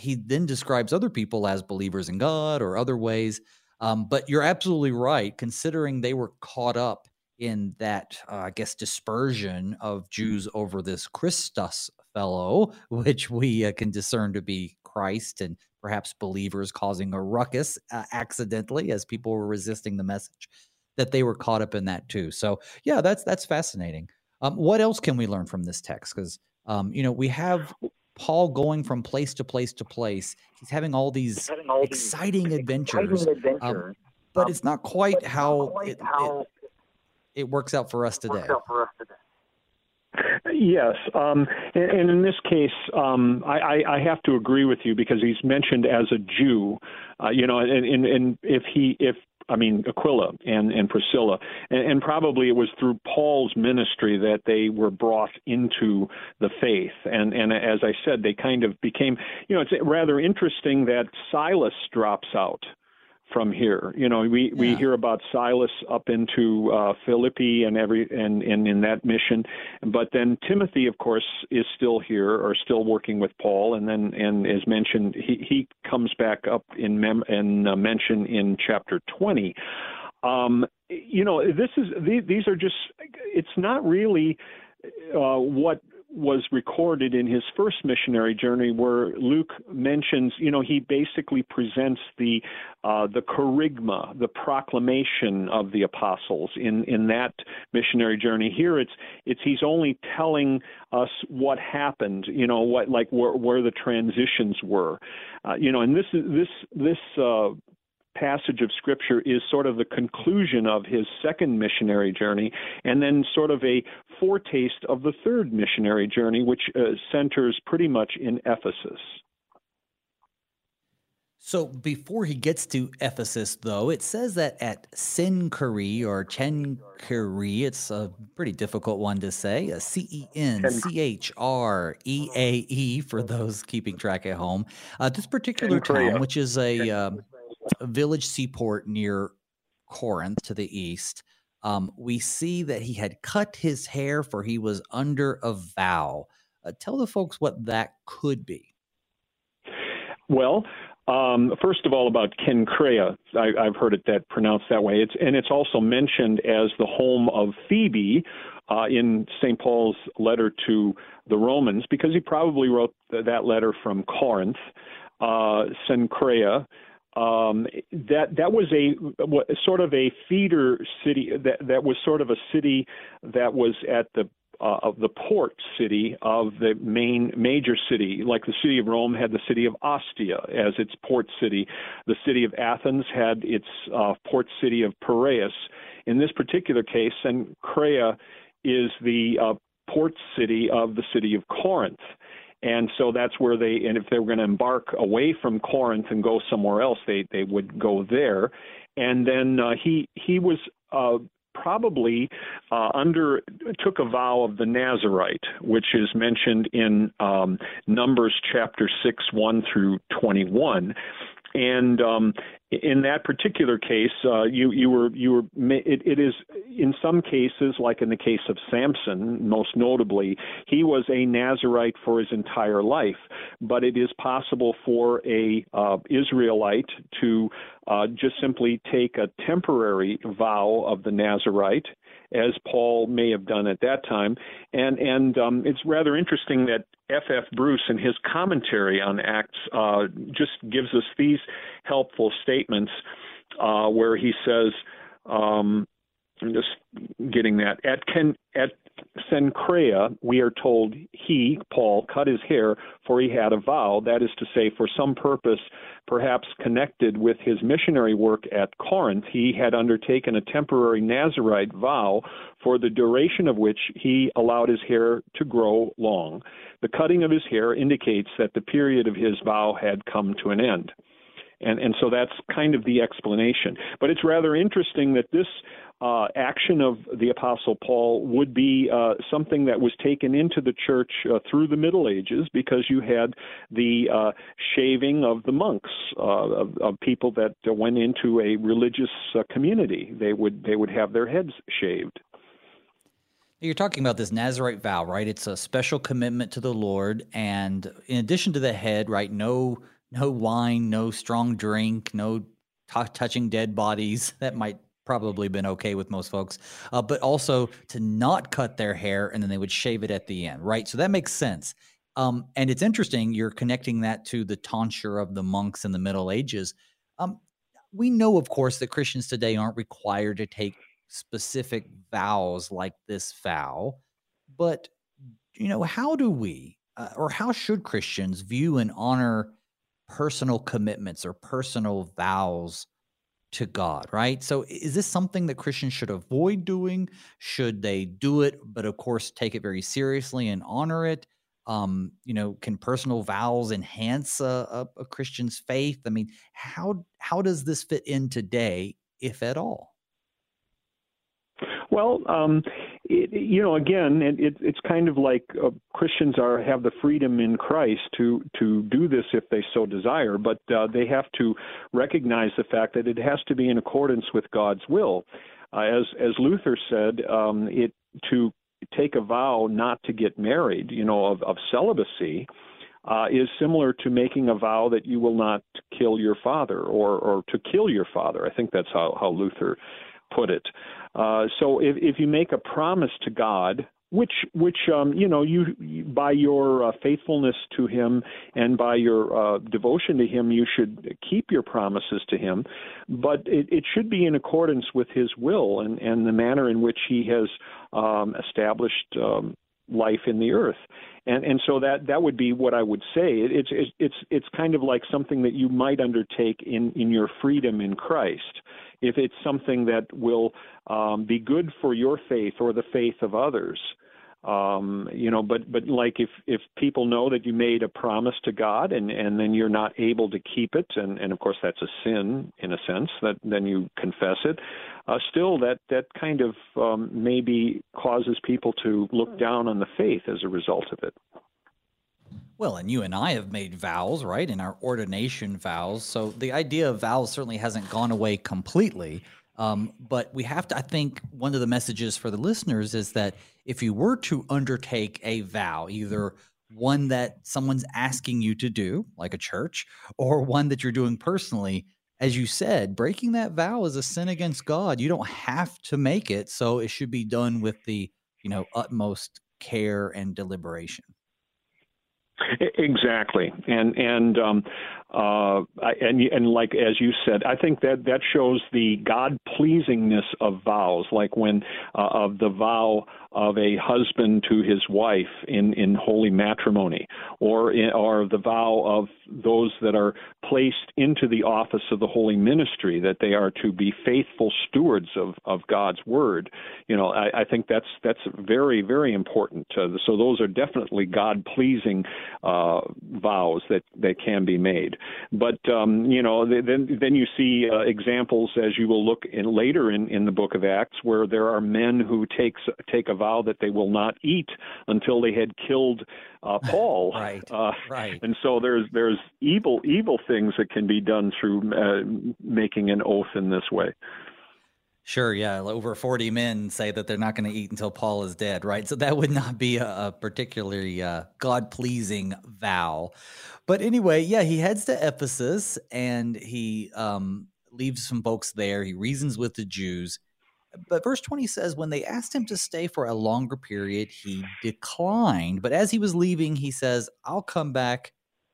He then describes other people as believers in God or other ways. Um, but you're absolutely right, considering they were caught up in that, uh, I guess, dispersion of Jews over this Christus fellow, which we uh, can discern to be Christ and perhaps believers causing a ruckus uh, accidentally as people were resisting the message, that they were caught up in that too. So, yeah, that's that's fascinating. Um, what else can we learn from this text? Because um, you know we have Paul going from place to place to place. He's having all these having all exciting these adventures, exciting adventures. Um, but um, it's not quite how, quite it, how it, it, works out for us today. Yes, um, and, and, in this case, um, I, I, have to agree with you because he's mentioned as a Jew, uh, you know, and, and, and if he if I mean Aquila and, and Priscilla, and, and, probably it was through Paul's ministry that they were brought into the faith. And and as I said, they kind of became, you know, it's rather interesting that Silas drops out from here. You know, we, yeah. we hear about Silas up into uh, Philippi and every and, and in that mission, but then Timothy, of course, is still here or still working with Paul, and then and as mentioned, he he comes back up in mem in uh, mention in chapter twenty. Um, you know, this is these, these are just it's not really uh, what was recorded in his first missionary journey, where Luke mentions, you know, he basically presents the uh, the kerygma, the proclamation of the apostles in in that missionary journey. Here, it's it's he's only telling us what happened, you know, what like where, where the transitions were, uh, you know, and this this this uh, passage of Scripture is sort of the conclusion of his second missionary journey, and then sort of a foretaste of the third missionary journey, which uh, centers pretty much in Ephesus. So before he gets to Ephesus, though, it says that at Cenchreae or Chenchree, it's a pretty difficult one to say, a C E N C H R E A E for those keeping track at home. Uh, this particular town, which is a um, a village seaport near Corinth to the east, um, we see that he had cut his hair for he was under a vow. Uh, tell the folks what that could be. Well, um, first of all, about Cenchreae, I, have heard it that pronounced that way. It's and it's also mentioned as the home of Phoebe uh, in St. Paul's letter to the Romans, because he probably wrote th- that letter from Corinth. Uh, Cenchreae um, that that was a sort of a feeder city that that was sort of a city that was at the uh, of the port city of the main major city, like the city of Rome had the city of Ostia as its port city. The city of Athens had its uh, port city of Piraeus. In this particular case, Cenchreae is the uh, port city of the city of Corinth. And so that's where they, and if they were going to embark away from Corinth and go somewhere else, they they would go there. And then uh, he he was uh, probably uh, under took a vow of the Nazarite, which is mentioned in um, Numbers chapter six one through twenty one. And um, in that particular case, uh, you you were you were it, it is in some cases, like in the case of Samson, most notably, he was a Nazarite for his entire life. But it is possible for a uh, Israelite to uh, just simply take a temporary vow of the Nazarite as Paul may have done at that time. And and um, it's rather interesting that F. F. Bruce, in his commentary on Acts, uh, just gives us these helpful statements uh, where he says. Um, I'm just getting that. At Ken, at Cenchreae, we are told he, Paul, cut his hair, for he had a vow, that is to say, for some purpose perhaps connected with his missionary work at Corinth, he had undertaken a temporary Nazarite vow for the duration of which he allowed his hair to grow long. The cutting of his hair indicates that the period of his vow had come to an end. And, and so that's kind of the explanation. But it's rather interesting that this uh, action of the Apostle Paul would be uh, something that was taken into the church uh, through the Middle Ages because you had the uh, shaving of the monks, uh, of, of, people that went into a religious uh, community. They would they would have their heads shaved. You're talking about this Nazarite vow, right? It's a special commitment to the Lord, and in addition to the head, right? No, no wine, no strong drink, no t- touching dead bodies. That might probably been okay with most folks, uh, but also to not cut their hair and then they would shave it at the end, right? So that makes sense. Um, and it's interesting you're connecting that to the tonsure of the monks in the Middle Ages. Um, we know, of course, that Christians today aren't required to take specific vows like this vow, but you know, how do we uh, or how should Christians view and honor personal commitments or personal vows to God, right? So is this something that Christians should avoid doing? Should they do it, but of course take it very seriously and honor it? Um, you know, can personal vows enhance a, a, a Christian's faith? I mean, how how does this fit in today, if at all? Well, um, it, you know, again, it, it, it's kind of like uh, Christians are have the freedom in Christ to to do this if they so desire, but uh, they have to recognize the fact that it has to be in accordance with God's will. Uh, as as Luther said, um, it to take a vow not to get married, you know, of, of celibacy. Uh, is similar to making a vow that you will not kill your father or, or to kill your father. I think that's how, how Luther put it. Uh, so if, if you make a promise to God, which which um, you know you, by your uh, faithfulness to Him and by your uh, devotion to Him, you should keep your promises to Him, but it, it should be in accordance with His will and, and the manner in which He has um, established um, life in the earth and and so that that would be what I would say. It's it's it's it's kind of like something that you might undertake in in your freedom in Christ. If it's something that will um, be good for your faith or the faith of others, um you know but but like if if people know that you made a promise to god and and then you're not able to keep it and and of course that's a sin in a sense that then you confess it uh still that that kind of um maybe causes people to look down on the faith as a result of it well, and you and I have made vows, right, in our ordination vows. So the idea of vows certainly hasn't gone away completely. Um, but we have to, I think, one of the messages for the listeners is that if you were to undertake a vow, either one that someone's asking you to do, like a church, or one that you're doing personally, as you said, breaking that vow is a sin against God. You don't have to make it, so it should be done with the, you know, utmost care and deliberation. Exactly, and and um, uh, and and like as you said, I think that that shows the God pleasingness of vows, like when uh, of the vow of a husband to his wife in, in holy matrimony, or in, or the vow of those that are placed into the office of the holy ministry that they are to be faithful stewards of, of God's word. You know, I, I think that's that's very very important. Uh, so those are definitely God pleasing uh, vows that that can be made. But um, you know, then then you see uh, examples as you will look in later in, in the book of Acts where there are men who takes take a vow that they will not eat until they had killed uh, Paul. right. Uh, right. And so there's there's evil evil things that can be done through uh, making an oath in this way. Sure, yeah. Over 40 men say that they're not going to eat until Paul is dead, right? So that would not be a, a particularly uh, God pleasing vow. But anyway, yeah, he heads to Ephesus and he um, leaves some folks there. He reasons with the Jews. But verse 20 says, when they asked him to stay for a longer period, he declined. But as he was leaving, he says, I'll come back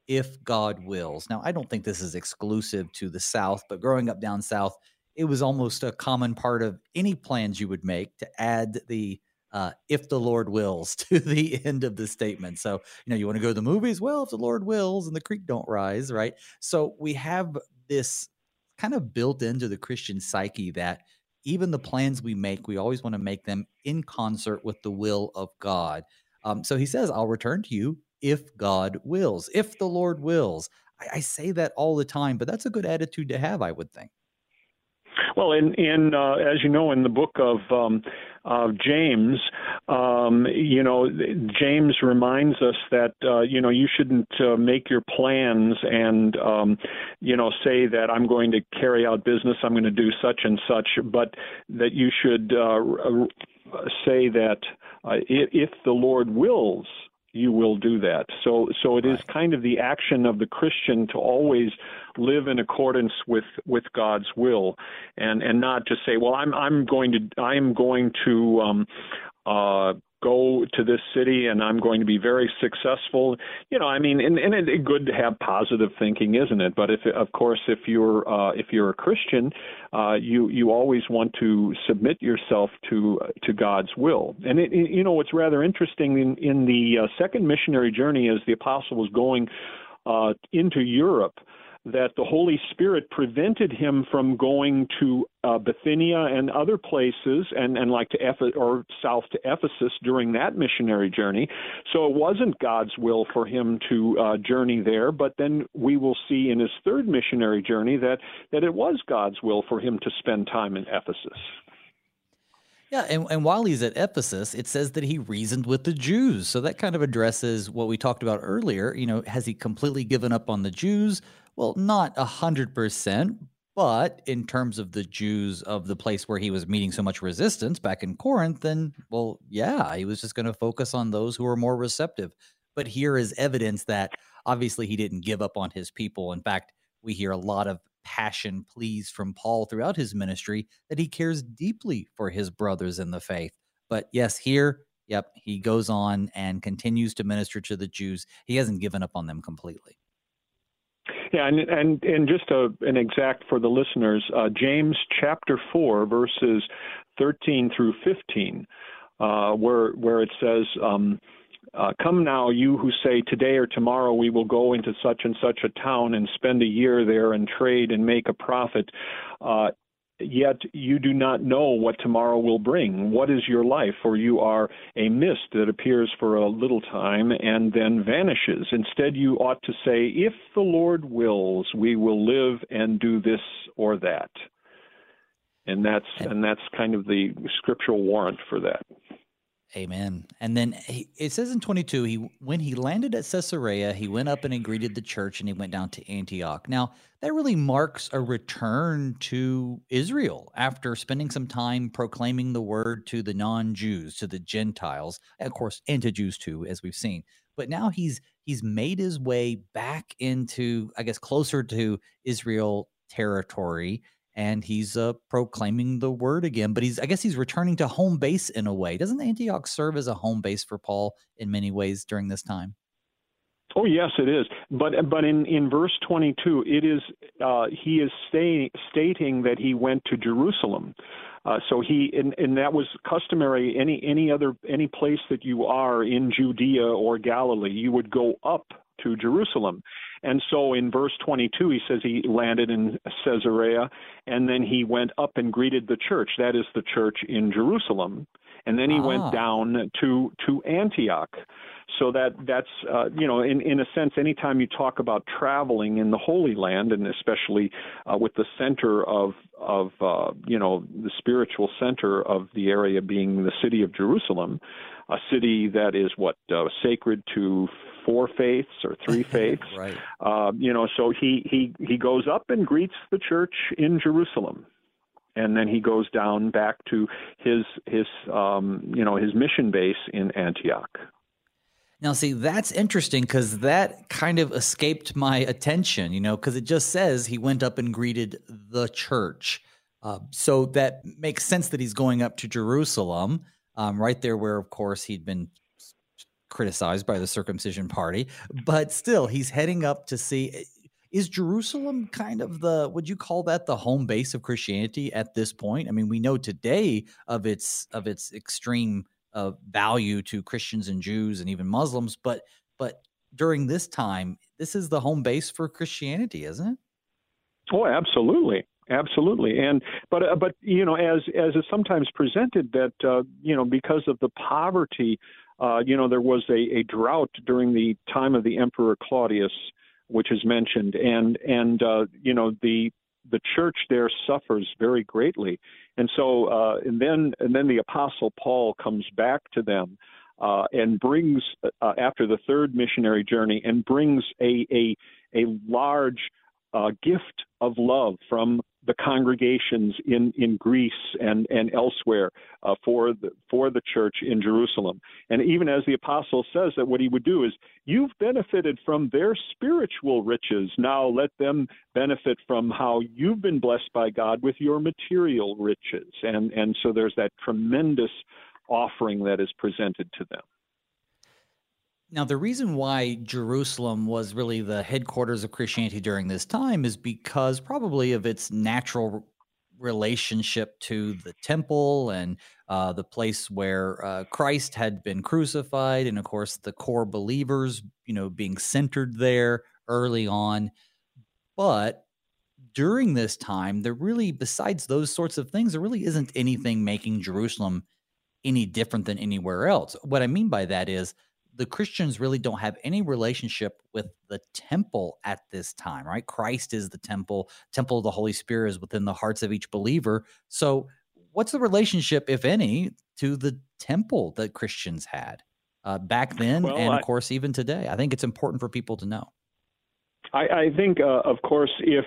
if God wills. Now, I don't think this is exclusive to the South, but growing up down South, it was almost a common part of any plans you would make to add the uh, if the Lord wills to the end of the statement. So, you know, you want to go to the movies? Well, if the Lord wills and the creek don't rise, right? So we have this kind of built into the Christian psyche that even the plans we make, we always want to make them in concert with the will of God. Um, so he says, I'll return to you if God wills, if the Lord wills. I, I say that all the time, but that's a good attitude to have, I would think. Well, in in uh, as you know, in the book of um, of James, um, you know, James reminds us that uh, you know you shouldn't uh, make your plans and um, you know say that I'm going to carry out business, I'm going to do such and such, but that you should uh, say that uh, if the Lord wills, you will do that. So, so it is kind of the action of the Christian to always live in accordance with with God's will, and and not just say, well, I'm I'm going to I'm going to um, uh, go to this city and I'm going to be very successful. You know, I mean, and, and it's good to have positive thinking, isn't it? But if, of course, if you're uh, if you're a Christian, uh, you you always want to submit yourself to to God's will. And it, you know, what's rather interesting in in the uh, second missionary journey, as the apostle was going uh, into Europe that the Holy Spirit prevented him from going to uh, Bithynia and other places, and, and like to Eph- or south to Ephesus during that missionary journey. So it wasn't God's will for him to uh, journey there. But then we will see in his third missionary journey that that it was God's will for him to spend time in Ephesus. Yeah, and, and while he's at Ephesus, it says that he reasoned with the Jews. So that kind of addresses what we talked about earlier. You know, has he completely given up on the Jews? Well, not a hundred percent, but in terms of the Jews of the place where he was meeting so much resistance back in Corinth, then well, yeah, he was just going to focus on those who were more receptive. But here is evidence that obviously he didn't give up on his people. In fact, we hear a lot of passion pleas from Paul throughout his ministry that he cares deeply for his brothers in the faith. But yes, here, yep, he goes on and continues to minister to the Jews. He hasn't given up on them completely. Yeah, and and and just a, an exact for the listeners, uh, James chapter four verses thirteen through fifteen, uh, where where it says. Um, uh, Come now, you who say, Today or tomorrow we will go into such and such a town and spend a year there and trade and make a profit. Uh, yet you do not know what tomorrow will bring. What is your life? For you are a mist that appears for a little time and then vanishes. Instead, you ought to say, If the Lord wills, we will live and do this or that. And that's and that's kind of the scriptural warrant for that. Amen. And then he, it says in 22, he when he landed at Caesarea, he went up and he greeted the church and he went down to Antioch. Now, that really marks a return to Israel after spending some time proclaiming the word to the non-Jews, to the Gentiles, of course, and to Jews too, as we've seen. But now he's he's made his way back into, I guess, closer to Israel territory and he's uh, proclaiming the word again. But he's, I guess, he's returning to home base in a way. Doesn't Antioch serve as a home base for Paul in many ways during this time? Oh yes, it is. But but in, in verse 22, it is uh, he is stay, stating that he went to Jerusalem. Uh, so he and, and that was customary. Any any other any place that you are in Judea or Galilee, you would go up to Jerusalem. And so in verse 22, he says he landed in Caesarea, and then he went up and greeted the church. That is the church in Jerusalem. And then he ah. went down to to Antioch. So that that's uh, you know in in a sense, anytime you talk about traveling in the Holy Land, and especially uh, with the center of of uh, you know the spiritual center of the area being the city of Jerusalem, a city that is what uh, sacred to four faiths or three faiths. right. Uh, you know, so he he he goes up and greets the church in Jerusalem, and then he goes down back to his his um, you know his mission base in Antioch. Now, see, that's interesting because that kind of escaped my attention, you know, because it just says he went up and greeted the church. Uh, so that makes sense that he's going up to Jerusalem, um, right there where, of course, he'd been criticized by the circumcision party, but still, he's heading up to see. Eh, is Jerusalem kind of the would you call that the home base of Christianity at this point? I mean, we know today of its of its extreme uh, value to Christians and Jews and even Muslims, but but during this time, this is the home base for Christianity, isn't it? Oh, absolutely absolutely and but uh, but you know as as is sometimes presented that uh, you know because of the poverty uh, you know, there was a, a drought during the time of the Emperor Claudius, which is mentioned, and and uh, you know the the church there suffers very greatly. And so, uh, and then and then the apostle Paul comes back to them uh, and brings uh, after the third missionary journey and brings a a a large uh, gift of love from the congregations in, in Greece and, and elsewhere uh, for, the, for the church in Jerusalem. And even as the apostle says that what he would do is, you've benefited from their spiritual riches. Now let them benefit from how you've been blessed by God with your material riches. And, and so there's that tremendous offering that is presented to them. Now, the reason why Jerusalem was really the headquarters of Christianity during this time is because probably of its natural relationship to the temple and uh, the place where uh, Christ had been crucified, and of course the core believers, you know, being centered there early on. But during this time, there really, besides those sorts of things, there really isn't anything making Jerusalem any different than anywhere else. What I mean by that is the Christians really don't have any relationship with the temple at this time, right? Christ is the temple, temple of the Holy Spirit is within the hearts of each believer. So, what's the relationship, if any, to the temple that Christians had uh, back then, well, and of course even today? I think it's important for people to know. I, I think, uh, of course, if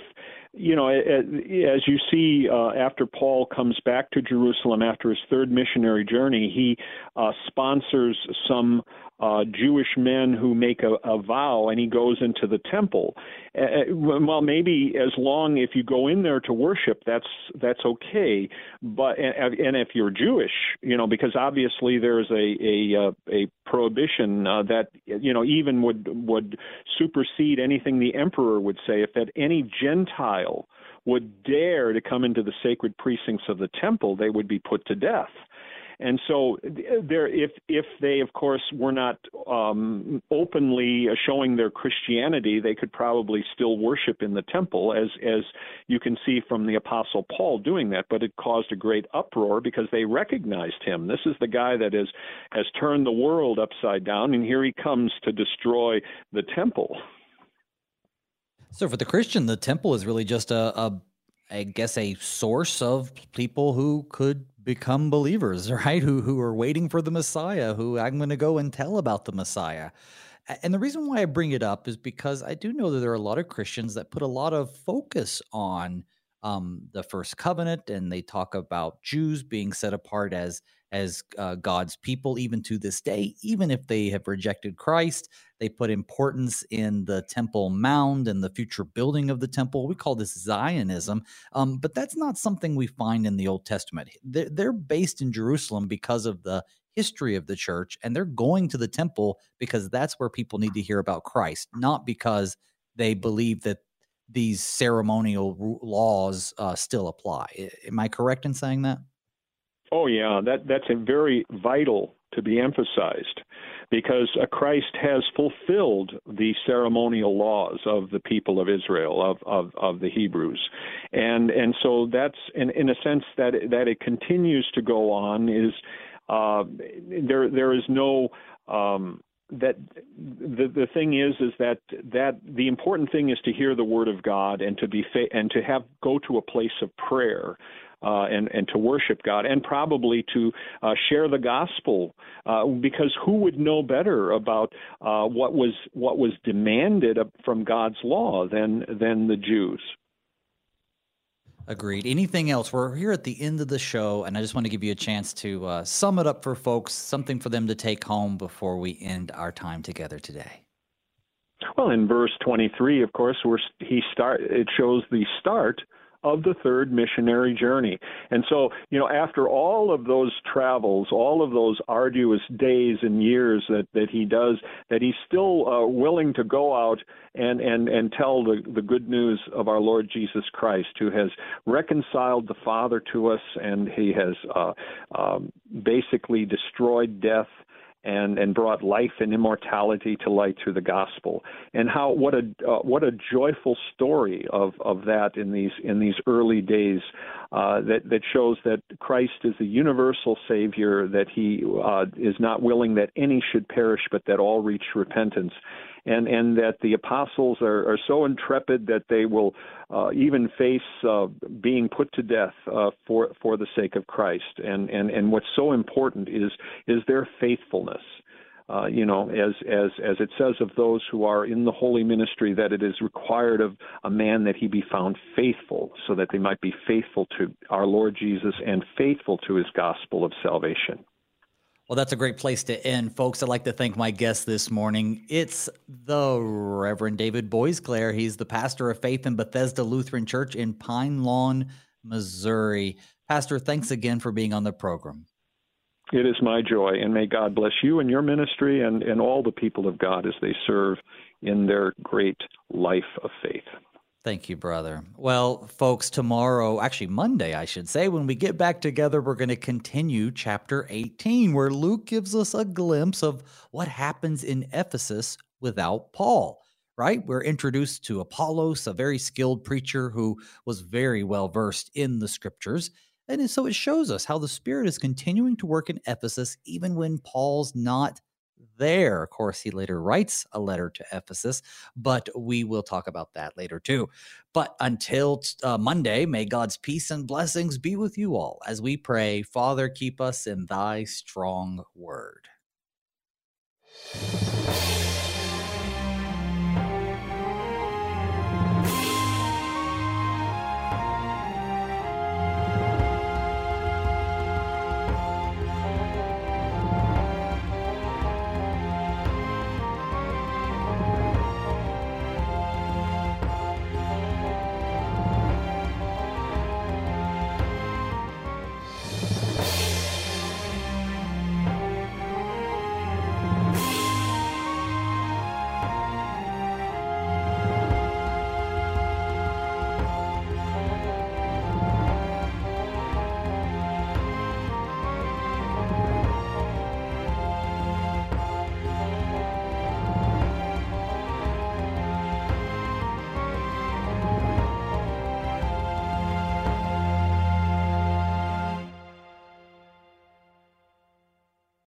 you know, as you see, uh, after Paul comes back to Jerusalem after his third missionary journey, he uh, sponsors some uh, Jewish men who make a, a vow, and he goes into the temple. Uh, well, maybe as long if you go in there to worship, that's that's okay. But and, if you're Jewish, you know, because obviously there's a a uh, a prohibition uh, that you know even would would supersede anything the emperor would say if that any Gentile would dare to come into the sacred precincts of the temple, they would be put to death. And so, there, if if they, of course, were not um, openly showing their Christianity, they could probably still worship in the temple, as as you can see from the Apostle Paul doing that. But it caused a great uproar because they recognized him. This is the guy that has has turned the world upside down, and here he comes to destroy the temple. So for the Christian, the temple is really just a, a I guess a source of people who could become believers, right? Who who are waiting for the Messiah, who I'm going to go and tell about the Messiah. And the reason why I bring it up is because I do know that there are a lot of Christians that put a lot of focus on um, the first covenant, and they talk about Jews being set apart as as uh, God's people, even to this day, even if they have rejected Christ. They put importance in the Temple Mount and the future building of the temple. We call this Zionism, um, but that's not something we find in the Old Testament. They're, they're based in Jerusalem because of the history of the church, and they're going to the temple because that's where people need to hear about Christ, not because they believe that these ceremonial laws uh, still apply. Am I correct in saying that? Oh yeah, that that's a very vital to be emphasized because Christ has fulfilled the ceremonial laws of the people of Israel of of, of the Hebrews, and and so that's in in a sense that that it continues to go on is uh, there there is no um, that the the thing is is that that the important thing is to hear the word of God and to be fa- and to have go to a place of prayer uh, and and to worship God and probably to uh, share the gospel uh, because who would know better about uh, what was what was demanded from God's law than than the Jews. Agreed. Anything else? We're here at the end of the show, and I just want to give you a chance to uh, sum it up for folks, something for them to take home before we end our time together today. Well, in verse 23, of course, he start. It shows the start of the third missionary journey. And so, you know, after all of those travels, all of those arduous days and years that, that he does, that he's still uh, willing to go out and, and, and tell the, the good news of our Lord Jesus Christ, who has reconciled the Father to us and he has uh, um, basically destroyed death and and brought life and immortality to light through the gospel. And how what a uh, what a joyful story of of that in these in these early days uh, that that shows that Christ is the universal savior that he uh, is not willing that any should perish but that all reach repentance and and that the apostles are, are so intrepid that they will uh, even face uh, being put to death uh, for for the sake of Christ. And and and what's so important is is their faithfulness. Uh, you know, as as as it says of those who are in the holy ministry, that it is required of a man that he be found faithful, so that they might be faithful to our Lord Jesus and faithful to his gospel of salvation. Well, that's a great place to end, folks. I'd like to thank my guest this morning. It's the Reverend David Boisclair. He's the pastor of Faith and Bethesda Lutheran Church in Pine Lawn, Missouri. Pastor, thanks again for being on the program. It is my joy, and may God bless you and your ministry and, and all the people of God as they serve in their great life of faith. Thank you, brother. Well, folks, tomorrow, actually Monday, I should say, when we get back together, we're going to continue chapter 18, where Luke gives us a glimpse of what happens in Ephesus without Paul, right? We're introduced to Apollos, a very skilled preacher who was very well versed in the scriptures. And so it shows us how the Spirit is continuing to work in Ephesus, even when Paul's not there. Of course, he later writes a letter to Ephesus, but we will talk about that later too. But until uh, Monday, may God's peace and blessings be with you all as we pray, Father, keep us in thy strong word.